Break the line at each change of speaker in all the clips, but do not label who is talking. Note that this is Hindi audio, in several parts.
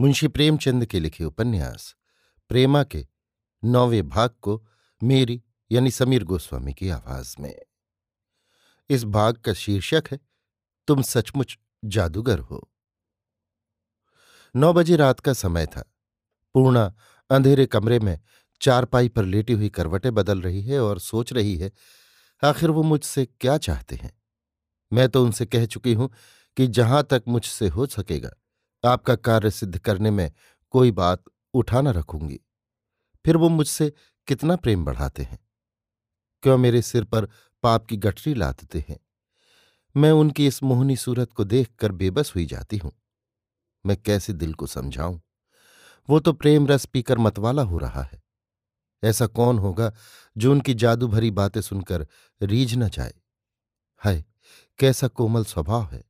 मुंशी प्रेमचंद के लिखे उपन्यास, प्रेमा के नौवे भाग को मेरी यानी समीर गोस्वामी की आवाज़ में। इस भाग का शीर्षक है, तुम सचमुच जादूगर हो। नौ बजे रात का समय था। पूर्णा अंधेरे कमरे में चारपाई पर लेटी हुई करवटें बदल रही है और सोच रही है, आखिर वो मुझसे क्या चाहते हैं? मैं तो उनसे कह चुकी हूँ कि जहाँ तक मुझसे हो सकेगा आपका कार्य सिद्ध करने में कोई बात उठा न रखूँगी। फिर वो मुझसे कितना प्रेम बढ़ाते हैं। क्यों मेरे सिर पर पाप की गठरी लादते हैं? मैं उनकी इस मोहनी सूरत को देखकर बेबस हुई जाती हूँ। मैं कैसे दिल को समझाऊं? वो तो प्रेम रस पीकर मतवाला हो रहा है। ऐसा कौन होगा जो उनकी जादू भरी बातें सुनकर रीझ न जाए? हाय, कैसा कोमल स्वभाव है।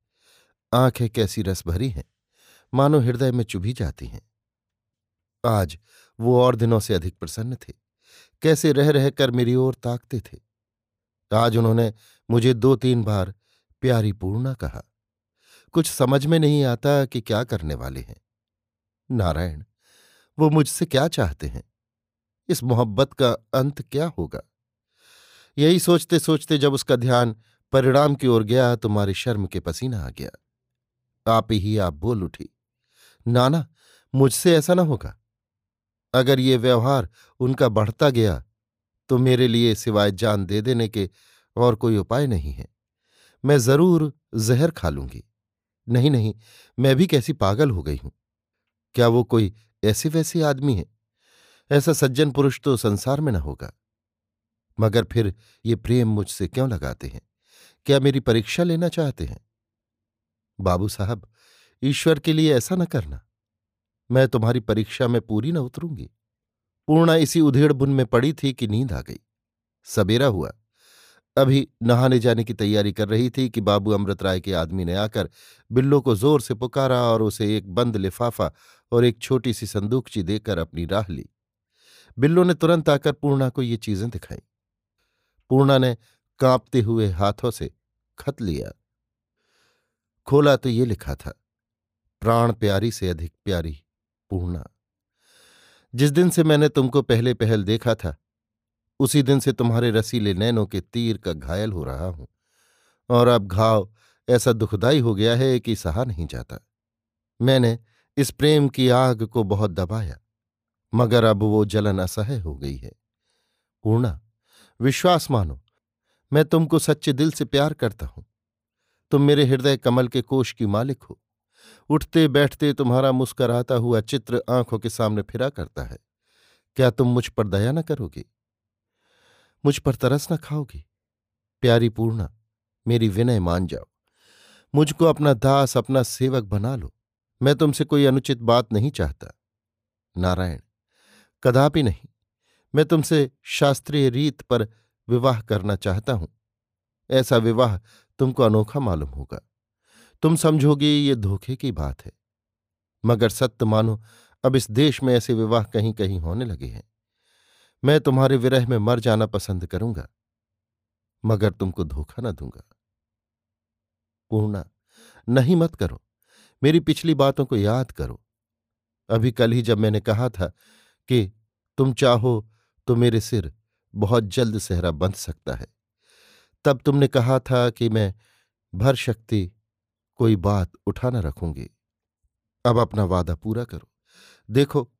आँखें कैसी रस भरी हैं। मानो हृदय में चुभी जाती हैं। आज वो और दिनों से अधिक प्रसन्न थे। कैसे रह रहकर मेरी ओर ताकते थे। आज उन्होंने मुझे दो तीन बार प्यारी पूर्णा कहा। कुछ समझ में नहीं आता कि क्या करने वाले हैं। नारायण, वो मुझसे क्या चाहते हैं? इस मोहब्बत का अंत क्या होगा? यही सोचते सोचते जब उसका ध्यान परिणाम की ओर गया तुम्हारी शर्म के पसीना आ गया। आप ही, आप बोल उठी। नाना, मुझसे ऐसा ना होगा। अगर ये व्यवहार उनका बढ़ता गया तो मेरे लिए सिवाय जान दे देने के और कोई उपाय नहीं है। मैं ज़रूर जहर खा लूँगी। नहीं नहीं, मैं भी कैसी पागल हो गई हूँ। क्या वो कोई ऐसे वैसे आदमी है? ऐसा सज्जन पुरुष तो संसार में न होगा। मगर फिर ये प्रेम मुझसे क्यों लगाते हैं? क्या मेरी परीक्षा लेना चाहते हैं? बाबू साहब ईश्वर के लिए ऐसा न करना। मैं तुम्हारी परीक्षा में पूरी न उतरूँगी। पूर्णा इसी उधेड़ बुन में पड़ी थी कि नींद आ गई। सबेरा हुआ। अभी नहाने जाने की तैयारी कर रही थी कि बाबू अमृत राय के आदमी ने आकर बिल्लो को ज़ोर से पुकारा और उसे एक बंद लिफाफा और एक छोटी सी संदूकची देकर अपनी राह ली। बिल्लो ने तुरंत आकर पूर्णा को ये चीज़ें दिखाई। पूर्णा ने कांपते हुए हाथों से खत लिया। खोला तो ये लिखा था प्राण प्यारी से अधिक प्यारी, पूर्णा। जिस दिन से मैंने तुमको पहले पहल देखा था, उसी दिन से तुम्हारे रसीले नैनों के तीर का घायल हो रहा हूँ, और अब घाव ऐसा दुखदाई हो गया है कि सहा नहीं जाता। मैंने इस प्रेम की आग को बहुत दबाया, मगर अब वो जलन असह्य हो गई है। पूर्णा, विश्वास मानो, मैं तुमको सच्चे दिल से प्यार करता हूँ। तुम मेरे हृदय कमल के कोष की मालिक हो। उठते बैठते तुम्हारा मुस्कराता हुआ चित्र आँखों के सामने फिरा करता है। क्या तुम मुझ पर दया न करोगी? मुझ पर तरस न खाओगी? प्यारी पूर्णा, मेरी विनय मान जाओ। मुझको अपना दास, अपना सेवक बना लो। मैं तुमसे कोई अनुचित बात नहीं चाहता। नारायण, कदापि नहीं। मैं तुमसे शास्त्रीय रीत पर विवाह करना चाहता हूँ। ऐसा विवाह तुमको अनोखा मालूम होगा। तुम समझोगे ये धोखे की बात है। मगर सत्य मानो, अब इस देश में ऐसे विवाह कहीं कहीं होने लगे हैं। मैं तुम्हारे विरह में मर जाना पसंद करूँगा, मगर तुमको धोखा न दूँगा। पूर्णा, नहीं मत करो। मेरी पिछली बातों को याद करो। अभी कल ही जब मैंने कहा था कि तुम चाहो तो मेरे सिर बहुत जल्द सहरा बंध सकता है, तब तुमने कहा था कि मैं भर शक्ति कोई बात उठा न रखूँगी। अब अपना वादा पूरा करो। देखो,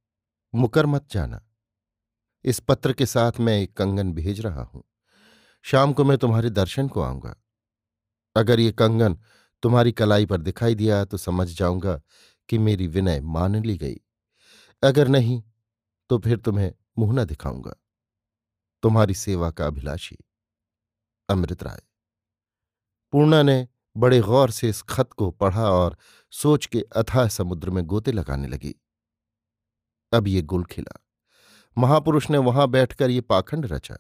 मुकर मत जाना। इस पत्र के साथ मैं एक कंगन भेज रहा हूँ। शाम को मैं तुम्हारे दर्शन को आऊँगा। अगर ये कंगन तुम्हारी कलाई पर दिखाई दिया तो समझ जाऊँगा कि मेरी विनय मान ली गई। अगर नहीं तो फिर तुम्हें मुँह न दिखाऊँगा। तुम्हारी सेवा का अभिलाषी, अमृत राय। पूर्णा ने बड़े गौर से इस खत को पढ़ा और सोच के अथाह समुद्र में गोते लगाने लगी। अब ये गुल खिला। महापुरुष ने वहाँ बैठकर ये पाखंड रचा।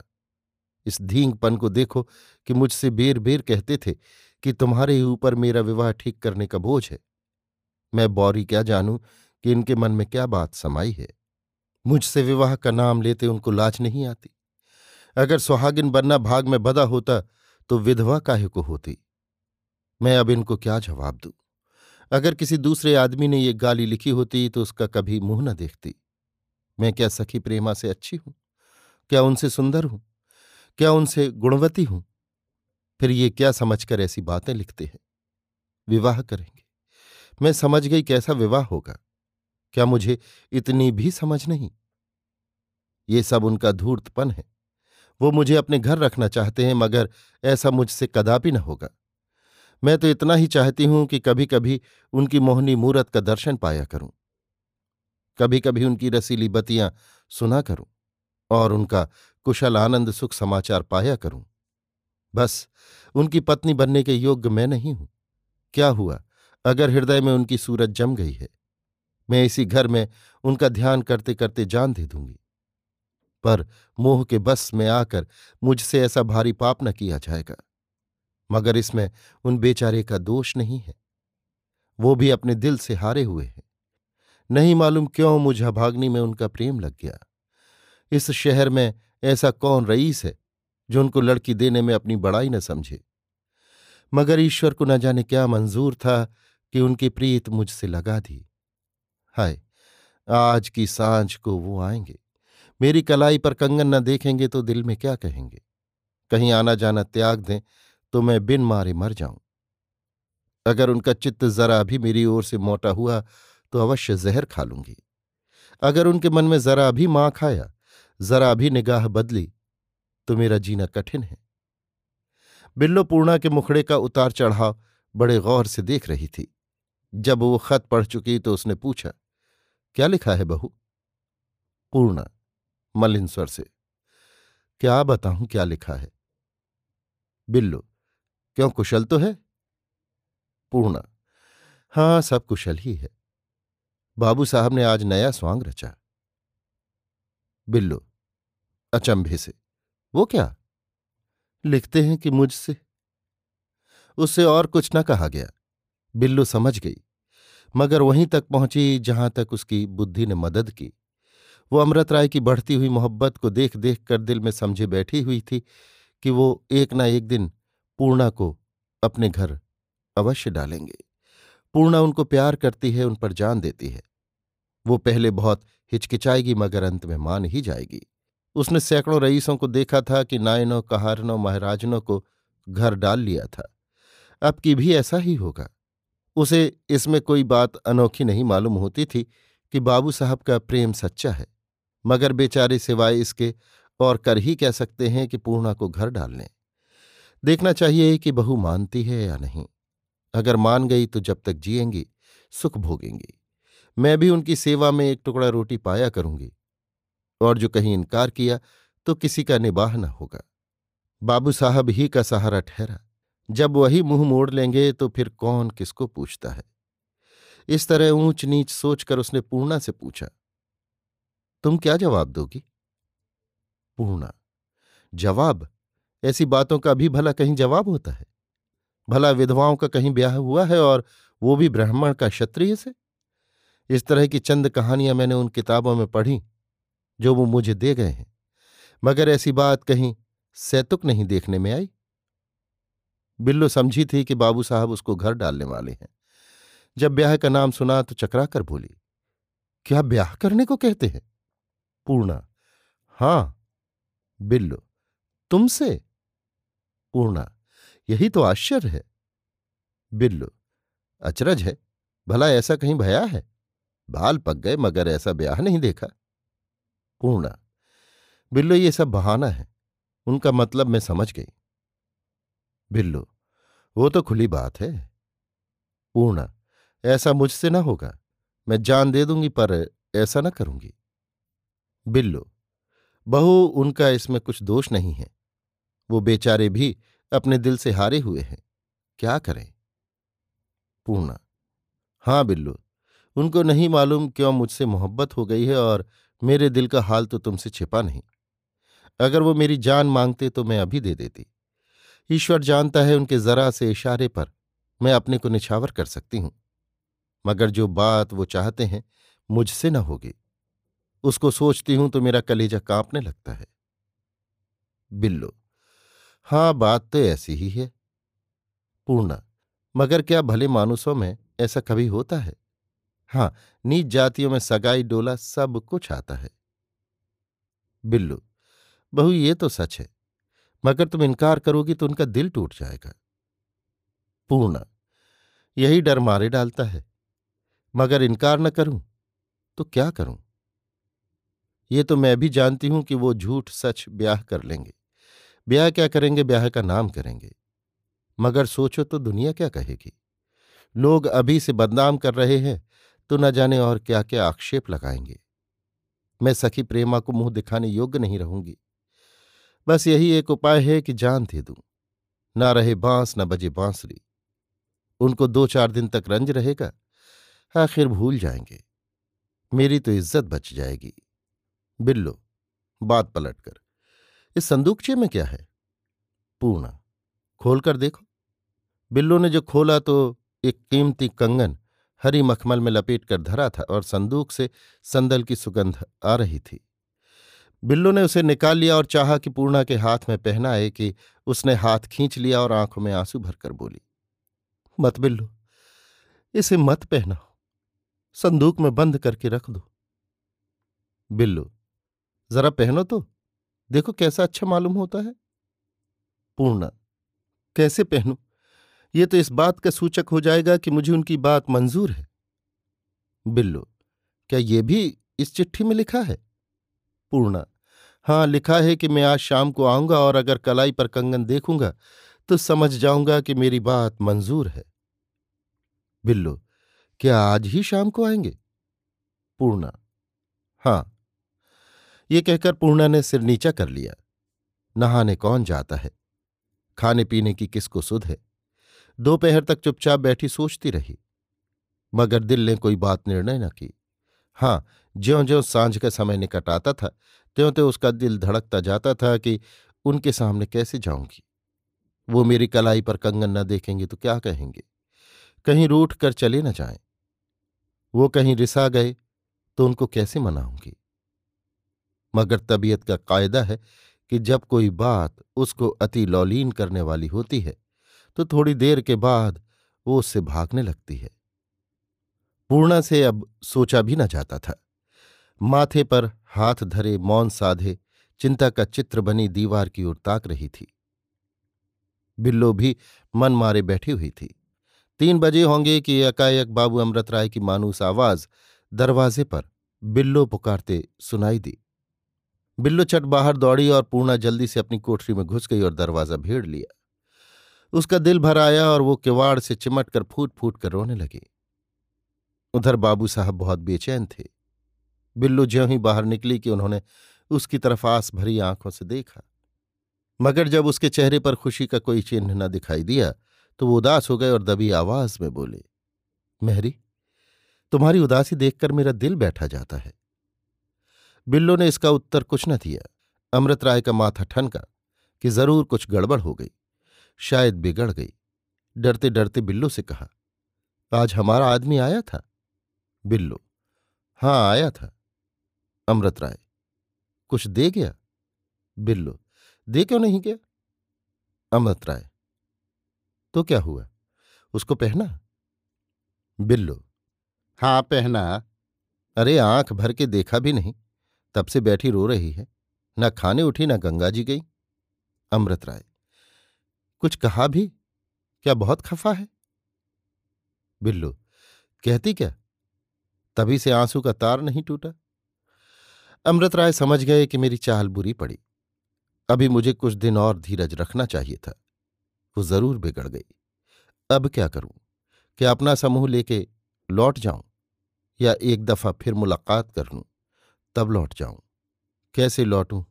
इस धींगपन को देखो कि मुझसे बेर बेर कहते थे कि तुम्हारे ही ऊपर मेरा विवाह ठीक करने का बोझ है। मैं बौरी क्या जानूं कि इनके मन में क्या बात समाई है? मुझसे विवाह का नाम लेते उनको लाज नहीं आती। अगर सुहागिन बनना भाग में बदा होता तो विधवा काहे को होती? मैं अब इनको क्या जवाब दूँ? अगर किसी दूसरे आदमी ने ये गाली लिखी होती तो उसका कभी मुँह न देखती। मैं क्या सखी प्रेमा से अच्छी हूँ? क्या उनसे सुंदर हूँ? क्या उनसे गुणवती हूँ? फिर ये क्या समझकर ऐसी बातें लिखते हैं? विवाह करेंगे। मैं समझ गई कैसा विवाह होगा। क्या मुझे इतनी भी समझ नहीं? ये सब उनका धूर्तपन है। वो मुझे अपने घर रखना चाहते हैं, मगर ऐसा मुझसे कदापि न होगा। मैं तो इतना ही चाहती हूँ कि कभी कभी उनकी मोहनी मूरत का दर्शन पाया करूँ। कभी कभी उनकी रसीली बतियाँ सुना करूँ और उनका कुशल आनंद सुख समाचार पाया करूँ। बस, उनकी पत्नी बनने के योग्य मैं नहीं हूँ। क्या हुआ? अगर हृदय में उनकी सूरत जम गई है, मैं इसी घर में उनका ध्यान करते करते जान दे दूँगी। पर मोह के बस में आकर मुझसे ऐसा भारी पाप न किया जाएगा। मगर इसमें उन बेचारे का दोष नहीं है। वो भी अपने दिल से हारे हुए हैं। नहीं मालूम क्यों मुझ अभाग्नि में उनका प्रेम लग गया। इस शहर में ऐसा कौन रईस है, जो उनको लड़की देने में अपनी बड़ाई न समझे? मगर ईश्वर को न जाने क्या मंजूर था कि उनकी प्रीत मुझसे लगा दी। हाय, आज की साँझ को वो आएँगे। मेरी कलाई पर कंगन न देखेंगे तो दिल में क्या कहेंगे? कहीं आना जाना त्याग दें तो मैं बिन मारे मर जाऊँ। अगर उनका चित्त जरा भी मेरी ओर से मोटा हुआ तो अवश्य जहर खा लूँगी। अगर उनके मन में जरा भी माँ खाया जरा भी निगाह बदली तो मेरा जीना कठिन है। बिल्लो पूर्णा के मुखड़े का उतार चढ़ाव बड़े गौर से देख रही थी। जब वो खत पढ़ चुकी तो उसने पूछा, क्या लिखा है बहू? पूर्णा, मलिन स्वर से, क्या बताऊँ क्या लिखा है? बिल्लो क्यों कुशल तो है? पूर्णा। हाँ, सब कुशल ही है। बाबू साहब ने आज नया स्वांग रचा। बिल्लो, अचंभे से। वो क्या? लिखते हैं कि मुझसे। उससे और कुछ न कहा गया। बिल्लू समझ गई। मगर वहीं तक पहुँची जहाँ तक उसकी बुद्धि ने मदद की। वो अमृत राय की बढ़ती हुई मोहब्बत को देख देख कर दिल में समझे बैठी हुई थी कि वो एक ना एक दिन पूर्णा को अपने घर अवश्य डालेंगे। पूर्णा उनको प्यार करती है, उन पर जान देती है। वो पहले बहुत हिचकिचाएगी, मगर अंत में मान ही जाएगी। उसने सैकड़ों रईसों को देखा था कि नायनों, कहारनों, महाराजनों को घर डाल लिया था। अब की भी ऐसा ही होगा। उसे इसमें कोई बात अनोखी नहीं मालूम होती थी कि बाबू साहब का प्रेम सच्चा है। मगर बेचारे सिवाय इसके और कर ही कह सकते हैं कि पूर्णा को घर डाल लें। देखना चाहिए कि बहू मानती है या नहीं। अगर मान गई तो जब तक जिएँगी, सुख भोगेंगी। मैं भी उनकी सेवा में एक टुकड़ा रोटी पाया करूँगी। और जो कहीं इनकार किया तो किसी का निबाह न होगा। बाबू साहब ही का सहारा ठहरा। जब वही मुँह मोड़ लेंगे तो फिर कौन किसको पूछता है? इस तरह ऊंच नीच सोचकर उसने पूर्णा से पूछा, तुम क्या जवाब दोगी? पूर्णा, जवाब? ऐसी बातों का भी भला कहीं जवाब होता है। भला विधवाओं का कहीं ब्याह हुआ है और वो भी ब्राह्मण का क्षत्रिय से? इस तरह की चंद कहानियाँ मैंने उन किताबों में पढ़ी, जो वो मुझे दे गए हैं, मगर ऐसी बात कहीं सैतुक नहीं देखने में आई। बिल्लो समझी थी कि बाबू साहब उसको घर डालने वाले हैं। जब ब्याह का नाम सुना तो चकरा कर बोली, क्या ब्याह करने को कहते हैं? पूर्णा, हाँ, बिल्लो, तुमसे पूर्णा, यही तो आश्चर्य है। बिल्लो, अचरज है, भला ऐसा कहीं भया है? बाल पक गए, मगर ऐसा ब्याह नहीं देखा। पूर्णा, बिल्लो, ये सब बहाना है, उनका मतलब मैं समझ गई। बिल्लो, वो तो खुली बात है। पूर्णा, ऐसा मुझसे ना होगा, मैं जान दे दूँगी, पर ऐसा ना करूँगी। बिल्लो, बहू, उनका इसमें कुछ दोष नहीं है। वो बेचारे भी अपने दिल से हारे हुए हैं। क्या करें? पूर्णा हाँ बिल्लू, उनको नहीं मालूम क्यों मुझसे मोहब्बत हो गई है और मेरे दिल का हाल तो तुमसे छिपा नहीं। अगर वो मेरी जान मांगते तो मैं अभी दे देती। ईश्वर जानता है उनके जरा से इशारे पर मैं अपने को निछावर कर सकती हूँ। मगर जो बात वो चाहते हैं मुझसे न होगी। उसको सोचती हूँ तो मेरा कलेजा कांपने लगता है। बिल्लो हाँ बात तो ऐसी ही है। पूर्णा, मगर क्या भले मानुसों में ऐसा कभी होता है? हाँ नीच जातियों में सगाई डोला सब कुछ आता है। बिल्लू, बहु, ये तो सच है, मगर तुम इनकार करोगी तो उनका दिल टूट जाएगा। पूर्णा, यही डर मारे डालता है, मगर इनकार न करूँ तो क्या करूँ? ये तो मैं भी जानती हूँ कि वो झूठ सच ब्याह कर लेंगे। ब्याह क्या करेंगे, ब्याह का नाम करेंगे। मगर सोचो तो दुनिया क्या कहेगी? लोग अभी से बदनाम कर रहे हैं तो न जाने और क्या क्या आक्षेप लगाएँगे। मैं सखी प्रेमा को मुँह दिखाने योग्य नहीं रहूँगी। बस यही एक उपाय है कि जान दे दूँ। ना रहे बाँस, न बजे बांसुरी। उनको दो चार दिन तक रंज रहेगा, आखिर भूल जाएँगे। मेरी तो इज़्ज़त बच जाएगी। बिल्लो, बात पलटकर। इस संदूकचे में क्या है? पूर्णा, खोलकर देखो। बिल्लो ने जो खोला तो एक कीमती कंगन हरी मखमल में लपेट कर धरा था और संदूक से संदल की सुगंध आ रही थी। बिल्लो ने उसे निकाल लिया और चाहा कि पूर्णा के हाथ में पहनाए कि उसने हाथ खींच लिया और आँखों में आँसू भरकर बोली, मत बिल्लो, इसे मत पहनाओ। संदूक में बंद करके रख दो। बिल्लो, जरा पहनो तो। देखो कैसा अच्छा मालूम होता है। पूर्णा, कैसे पहनूं? ये तो इस बात का सूचक हो जाएगा कि मुझे उनकी बात मंजूर है। बिल्लो, क्या ये भी इस चिट्ठी में लिखा है? पूर्णा हाँ लिखा है कि मैं आज शाम को आऊँगा और अगर कलाई पर कंगन देखूँगा तो समझ जाऊँगा कि मेरी बात मंजूर है। बिल्लो, क्या आज ही शाम को आएँगे? पूर्णा हाँ ये कहकर पूर्णा ने सिर नीचा कर लिया। नहाने कौन जाता है? खाने पीने की किसको सुध है? दोपहर तक चुपचाप बैठी सोचती रही। मगर दिल ने कोई बात निर्णय न की। हाँ ज्यो ज्यो साँझ का समय निकट आता था त्यों त्यों उसका दिल धड़कता जाता था कि उनके सामने कैसे जाऊँगी? वो मेरी कलाई पर कंगन न देखेंगे तो क्या कहेंगे? कहीं रूठ कर चले न जाएँ। वो कहीं रिसा गए तो उनको कैसे मनाऊँगी? मगर तबीयत का कायदा है कि जब कोई बात उसको अति लौलीन करने वाली होती है तो थोड़ी देर के बाद वो उससे भागने लगती है। पूर्णा से अब सोचा भी न जाता था। माथे पर हाथ धरे मौन साधे, चिंता का चित्र बनी दीवार की ओर ताक रही थी। बिल्लो भी मन मारे बैठी हुई थी। तीन बजे होंगे कि एकाएक बाबू अमृत राय की मानूस आवाज़ दरवाजे पर बिल्लो पुकारते सुनाई दी। बिल्लो चट बाहर दौड़ी और पूर्णा जल्दी से अपनी कोठरी में घुस गई और दरवाज़ा भेड़ लिया। उसका दिल भर आया और वो किवाड़ से चिमट कर फूट फूट कर रोने लगी। उधर बाबू साहब बहुत बेचैन थे। बिल्लू ज्यों ही बाहर निकली कि उन्होंने उसकी तरफ़ आस भरी आँखों से देखा। मगर जब उसके चेहरे पर खुशी का कोई चिन्ह न दिखाई दिया तो वो उदास हो गए और दबी आवाज़ में बोले, मेहरी, तुम्हारी उदासी देखकर मेरा दिल बैठा जाता है। बिल्लो ने इसका उत्तर कुछ न दिया। अमृत राय का माथा ठनका कि ज़रूर कुछ गड़बड़ हो गई, शायद बिगड़ गई। डरते डरते बिल्लो से कहा, आज हमारा आदमी आया था? बिल्लो हाँ आया था। अमृत राय, कुछ दे गया? बिल्लो, दे क्यों नहीं गया? अमृत राय तो क्या हुआ? उसको पहना? बिल्लो हाँ पहना। अरे, आँख भर के देखा भी नहीं। तब से बैठी रो रही है। न खाने उठी, न गंगा जी गई। अमृत राय, कुछ कहा भी? क्या बहुत खफा है? बिल्लू, कहती क्या? तभी से आँसू का तार नहीं टूटा। अमृत राय समझ गए कि मेरी चाल बुरी पड़ी। अभी मुझे कुछ दिन और धीरज रखना चाहिए था। वो ज़रूर बिगड़ गई। अब क्या करूँ? क्या अपना समूह लेके लौट जाऊँ? या एक दफ़ा फिर मुलाकात कर लूँ? तब लौट जाऊँ। कैसे लौटूं?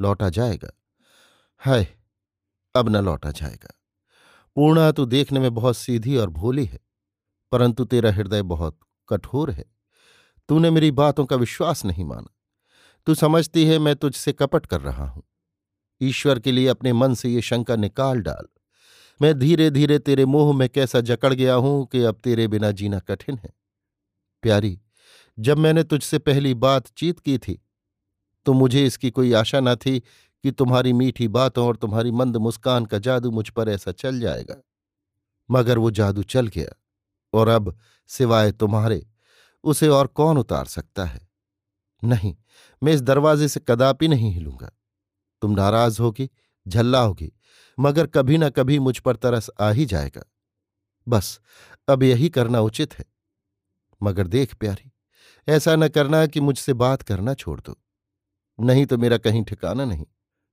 लौटा जाएगा? हाय, अब न लौटा जाएगा। पूर्णा तो देखने में बहुत सीधी और भोली है, परंतु तेरा हृदय बहुत कठोर है। तूने मेरी बातों का विश्वास नहीं माना। तू समझती है, मैं तुझसे कपट कर रहा हूँ। ईश्वर के लिए अपने मन से ये शंका निकाल डाल। मैं धीरे धीरे तेरे मोह में कैसा जकड़ गया हूँ कि अब तेरे बिना जीना कठिन है। प्यारी जब मैंने तुझसे पहली बातचीत की थी तो मुझे इसकी कोई आशा न थी कि तुम्हारी मीठी बातों और तुम्हारी मंद मुस्कान का जादू मुझ पर ऐसा चल जाएगा। मगर वो जादू चल गया, और अब सिवाय तुम्हारे, उसे और कौन उतार सकता है? नहीं, मैं इस दरवाजे से कदापि नहीं हिलूँगा। तुम नाराज़ होगी, झल्ला होगी, मगर कभी न कभी मुझ पर तरस आ ही जाएगा। बस, अब यही करना उचित है। मगर देख प्यारी ऐसा न करना कि मुझसे बात करना छोड़ दो। नहीं तो मेरा कहीं ठिकाना नहीं।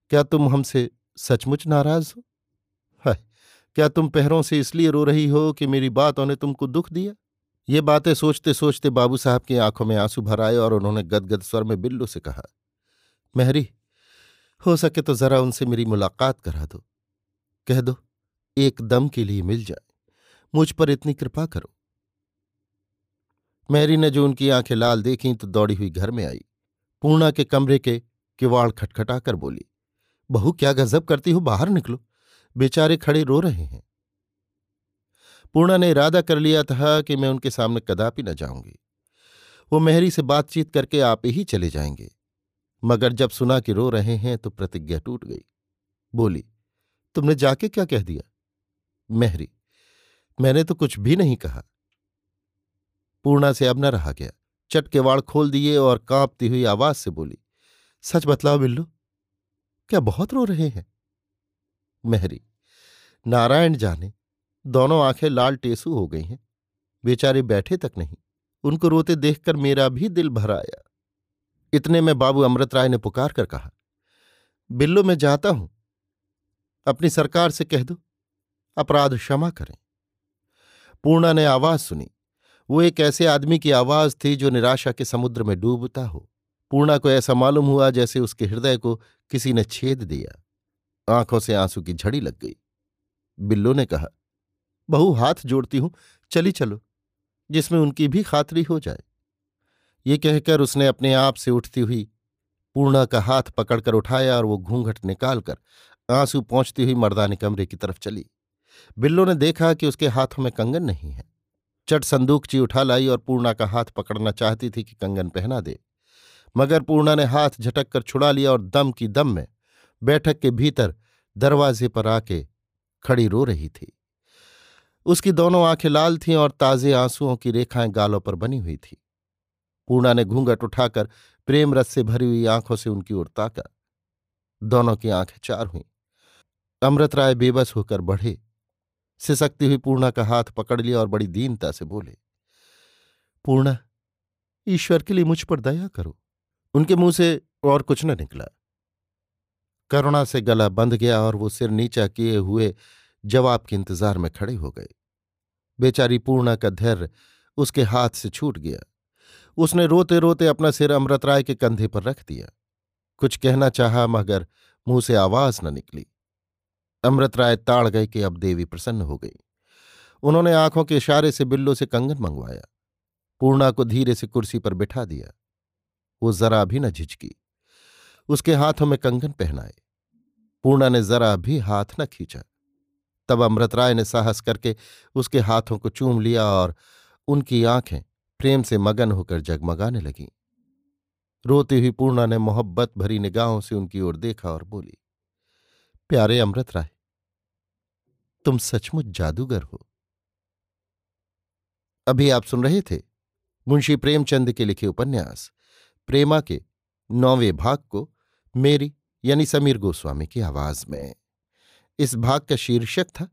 क्या तुम हमसे सचमुच नाराज़ हो? हाय, क्या तुम पहरों से इसलिए रो रही हो कि मेरी बातों ने तुमको दुख दिया? ये बातें सोचते सोचते बाबू साहब की आँखों में आँसू भर आए और उन्होंने गदगद स्वर में बिल्लू से कहा, मेहरी, हो सके तो जरा उनसे मेरी मुलाकात करा दो। कह दो, एक दम के लिए मिल जाए। मुझ पर इतनी कृपा करो। मैरी ने जो उनकी आँखें लाल देखीं तो दौड़ी हुई घर में आई। पूर्णा के कमरे के किवाड़ खटखटाकर बोली, बहू, क्या गजब करती हो? बाहर निकलो। बेचारे खड़े रो रहे हैं। पूर्णा ने इरादा कर लिया था कि मैं उनके सामने कदापि न जाऊँगी। वो मेहरी से बातचीत करके आप ही चले जाएँगे। मगर जब सुना कि रो रहे हैं तो प्रतिज्ञा टूट गई। बोली, तुमने जाके क्या कह दिया? मेहरी मैंने तो कुछ भी नहीं कहा। पूर्णा से अब न रहा गया। चट के वाड़ खोल दिए और कांपती हुई आवाज़ से बोली, सच बतलाओ बिल्लू, क्या बहुत रो रहे हैं? मेहरी, नारायण जाने, दोनों आँखें लाल टेसू हो गई हैं। बेचारे बैठे तक नहीं, उनको रोते देखकर मेरा भी दिल भर आया। इतने में बाबू अमृत राय ने पुकार कर कहा, बिल्लो, मैं जाता हूँ। अपनी सरकार से कह दो, अपराध क्षमा करें। पूर्णा ने आवाज़ सुनी वो एक ऐसे आदमी की आवाज़ थी जो निराशा के समुद्र में डूबता हो। पूर्णा को ऐसा मालूम हुआ जैसे उसके हृदय को किसी ने छेद दिया। आँखों से आँसू की झड़ी लग गई। बिल्लो ने कहा, बहु, हाथ जोड़ती हूँ, चली चलो, जिसमें उनकी भी खातरी हो जाए। ये कहकर उसने अपने आप से उठती हुई पूर्णा का हाथ पकड़कर उठाया और वो घूंघट निकालकर आँसू पहुँचती हुई मर्दानी कमरे की तरफ़ चली। बिल्लो ने देखा कि उसके हाथों में कंगन नहीं है। चट संदूकची उठा लाई और पूर्णा का हाथ पकड़ना चाहती थी कि कंगन पहना दे। मगर पूर्णा ने हाथ झटक कर छुड़ा लिया और दम की दम में बैठक के भीतर दरवाजे पर आके खड़ी रो रही थी। उसकी दोनों आँखें लाल थीं और ताजे आंसुओं की रेखाएँ गालों पर बनी हुई थी। पूर्णा ने घूंघट उठाकर प्रेम रस से भरी हुई आँखों से उनकी ओर ताका। दोनों की आँखें चार हुईं। अमृत राय बेबस होकर बढ़े। सिसकती हुई पूर्णा का हाथ पकड़ लिया और बड़ी दीनता से बोले, पूर्णा, ईश्वर के लिए मुझ पर दया करो। उनके मुँह से और कुछ न निकला। करुणा से गला बंध गया और वो सिर नीचा किए हुए जवाब के इंतज़ार में खड़े हो गए। बेचारी पूर्णा का धैर्य उसके हाथ से छूट गया। उसने रोते रोते अपना सिर अमृत राय के कंधे पर रख दिया। कुछ कहना चाहा मगर मुँह से आवाज़ न निकली। अमृत राय ताड़ गए कि अब देवी प्रसन्न हो गई। उन्होंने आँखों के इशारे से बिल्लो से कंगन मंगवाया। पूर्णा को धीरे से कुर्सी पर बिठा दिया। वो जरा भी न झिझकी। उसके हाथों में कंगन पहनाए। पूर्णा ने जरा भी हाथ न खींचा। तब अमृत राय ने साहस करके उसके हाथों को चूम लिया और उनकी आँखें प्रेम से मगन होकर जगमगाने लगीं। रोती हुई पूर्णा ने मोहब्बत भरी निगाहों से उनकी ओर देखा और बोली, प्यारे अमृत राय तुम सचमुच जादूगर हो। अभी आप सुन रहे थे मुंशी प्रेमचंद के लिखे उपन्यास, प्रेमा के नौवें भाग को मेरी यानी समीर गोस्वामी की आवाज़ में। इस भाग का शीर्षक था,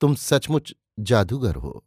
तुम सचमुच जादूगर हो।